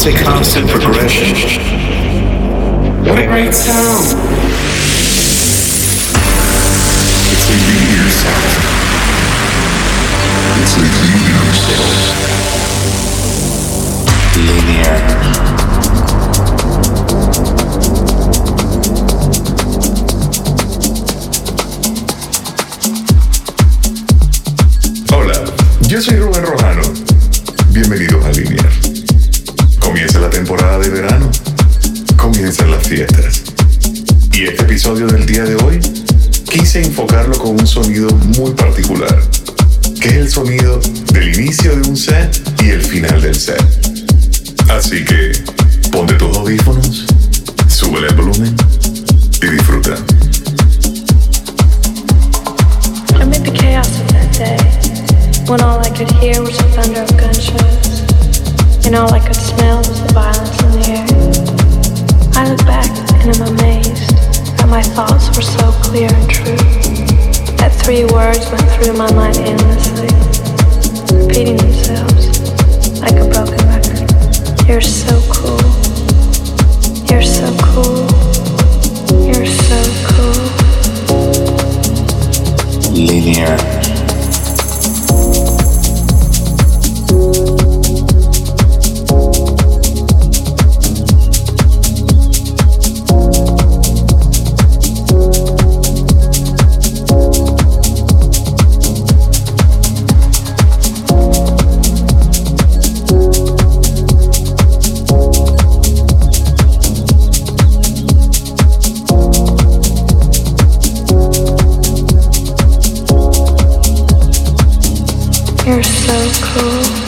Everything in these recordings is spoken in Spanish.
It's a constant progression. What a great sound! It's a meteor sound. It's a meteor sound. Linear. Hola, yo soy muy particular. You're so cool.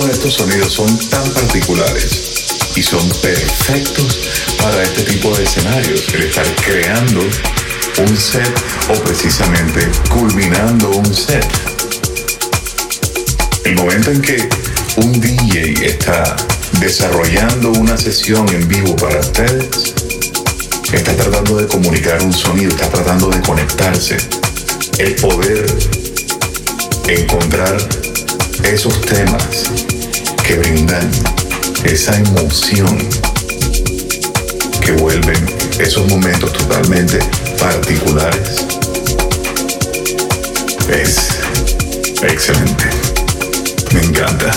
Estos sonidos son tan particulares y son perfectos para este tipo de escenarios, el estar creando un set o precisamente culminando un set. El momento en que un DJ está desarrollando una sesión en vivo para ustedes, está tratando de comunicar un sonido, está tratando de conectarse, el poder encontrar esos temas que brindan esa emoción que vuelven esos momentos totalmente particulares es excelente. Me encanta.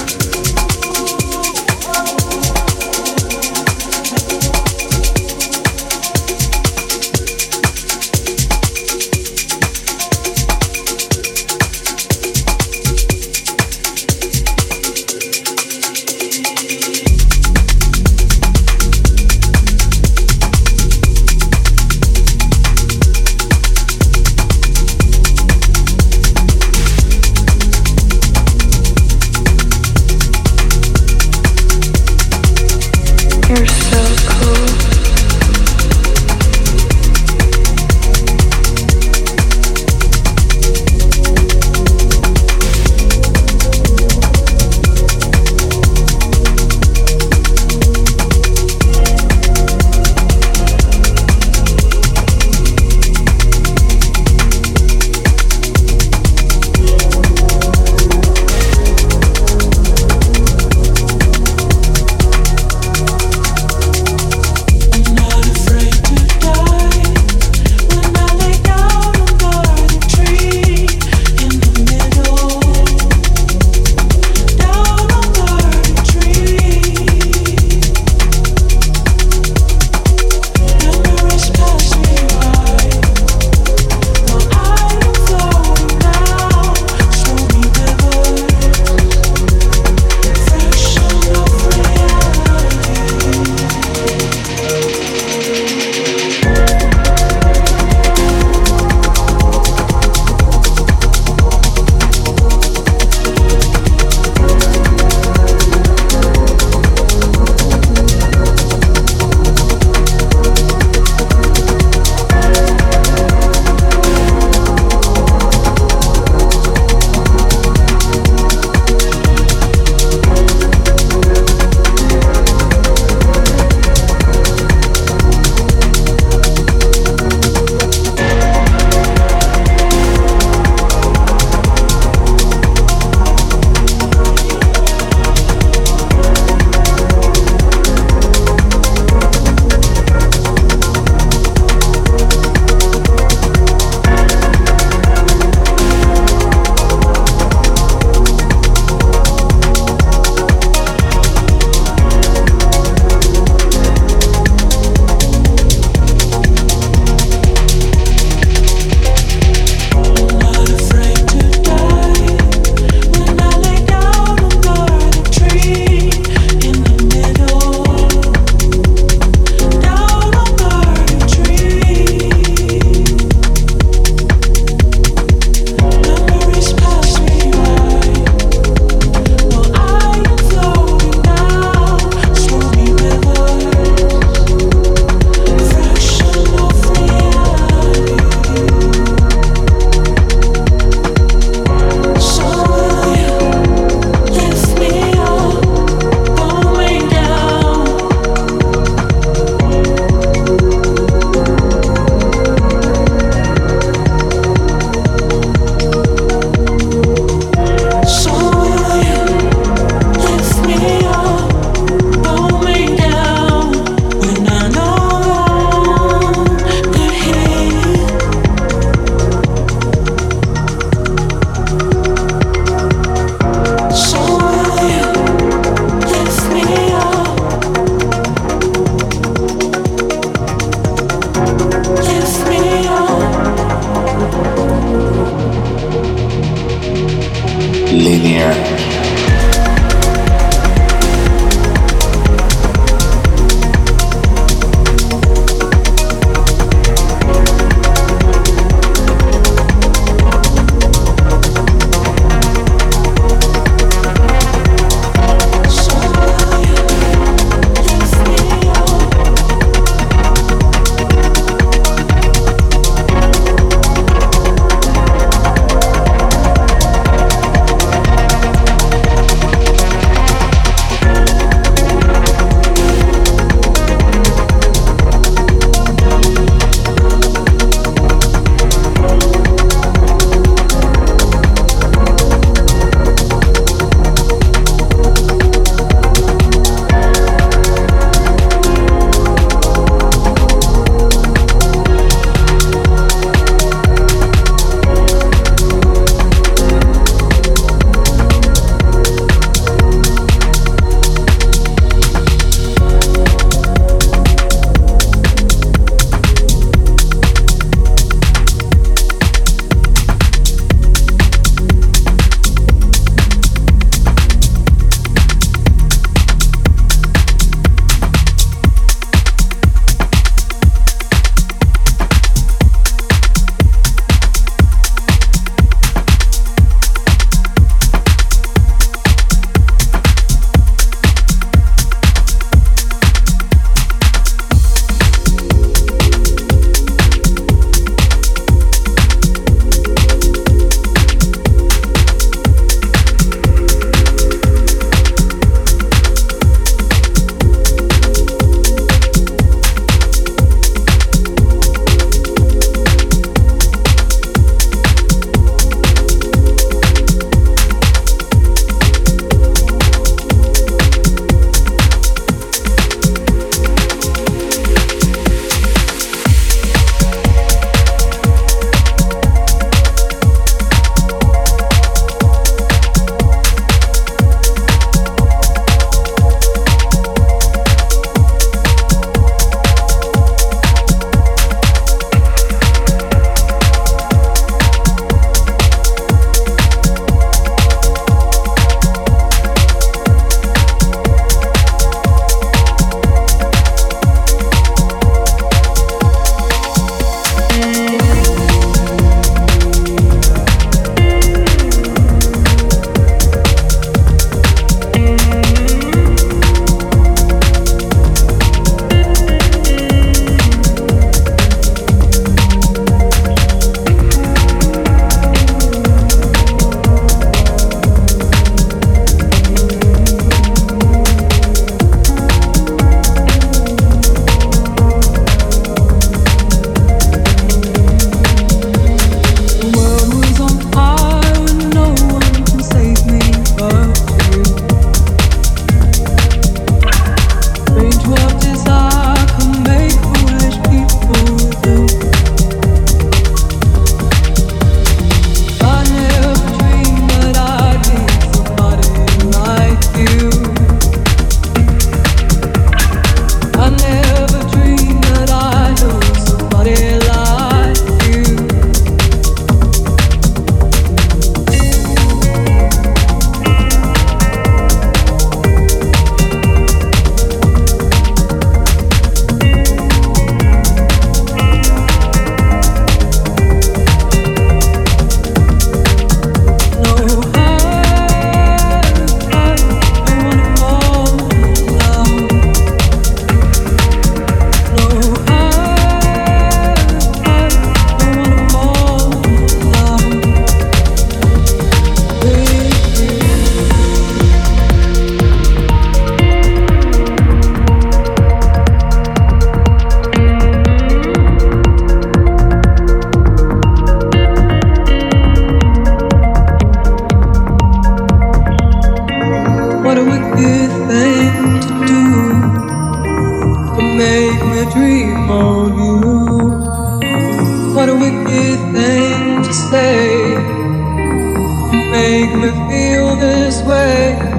make me feel this way.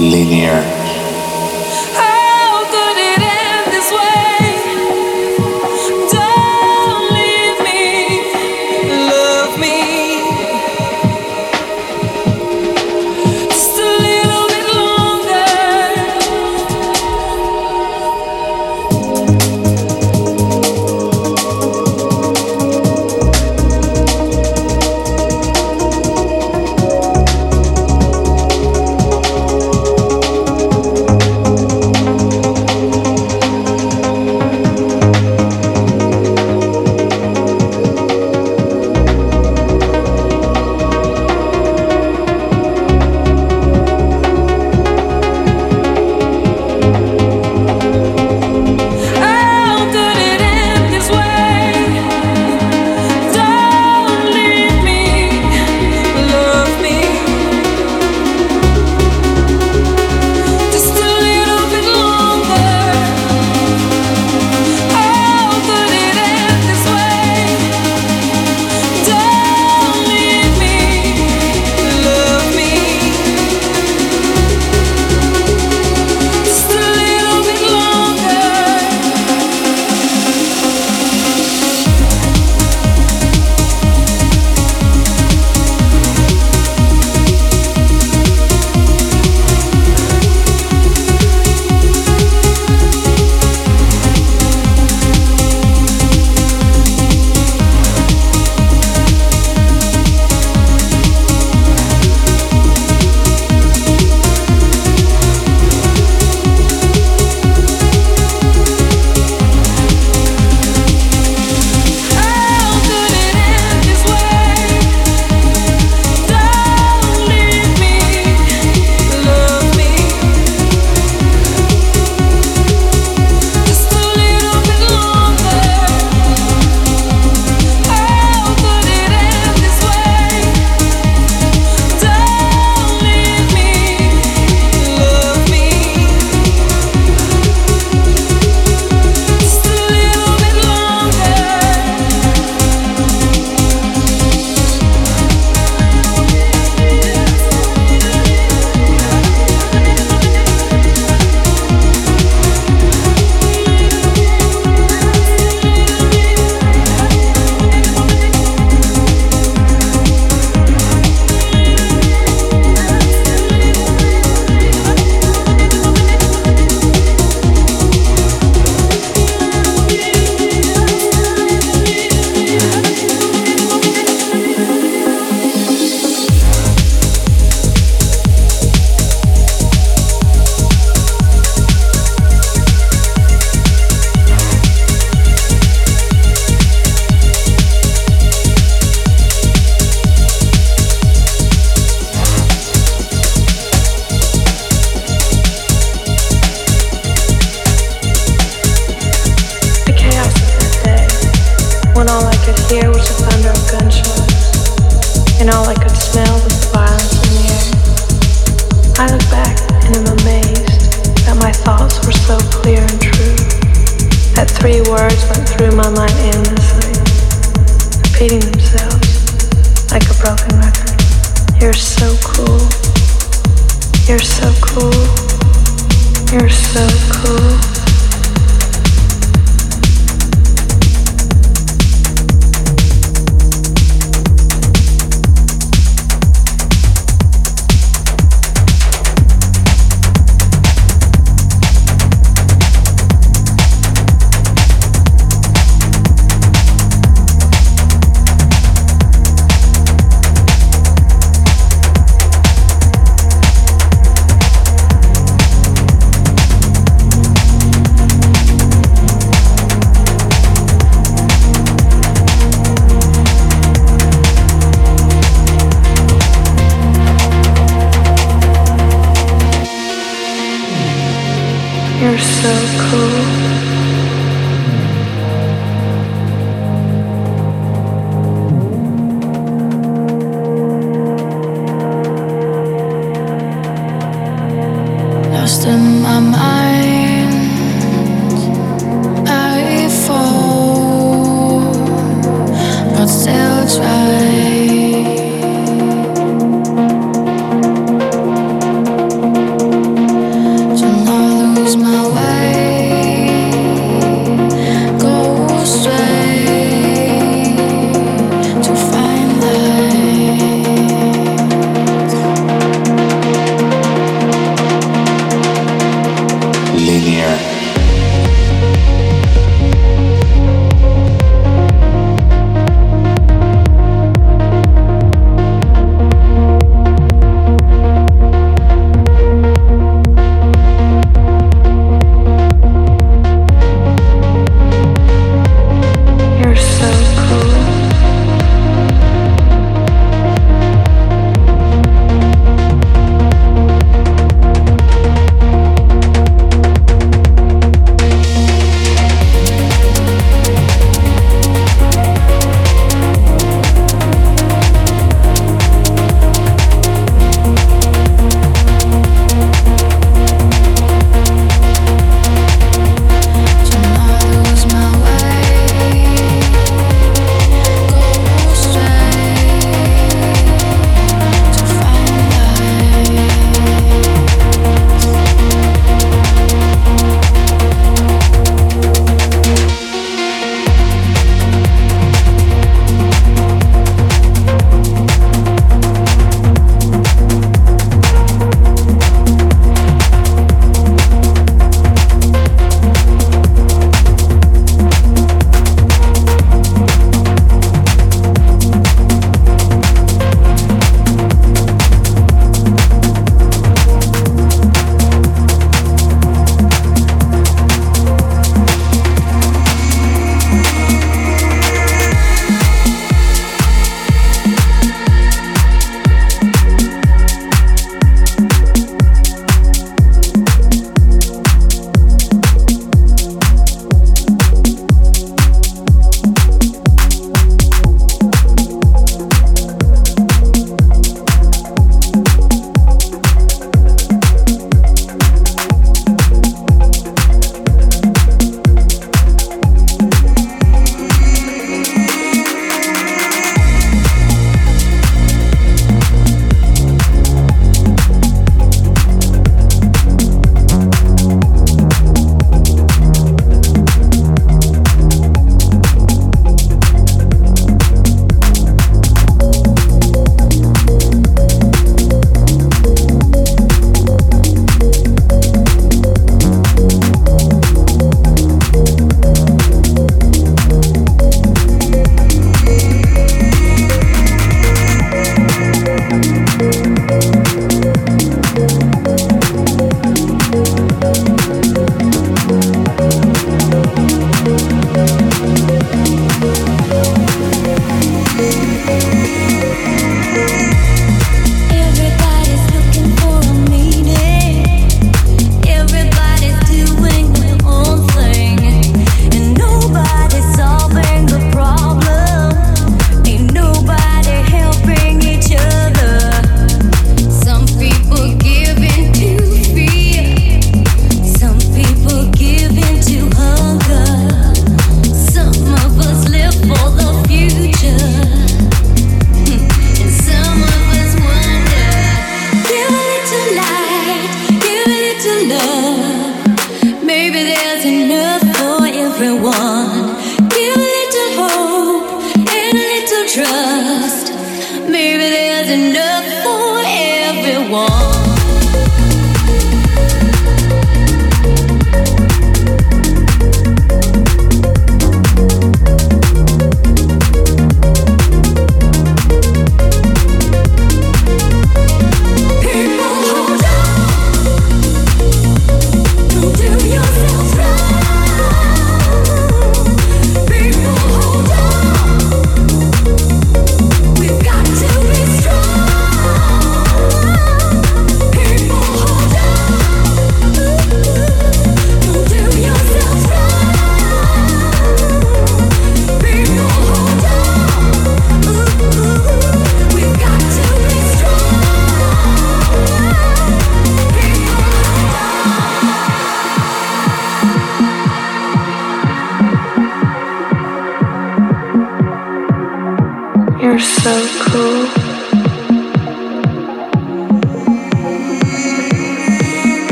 linear. Three words went through my mind endlessly, repeating themselves like a broken record. You're so cool. You're so cool. You're so cool.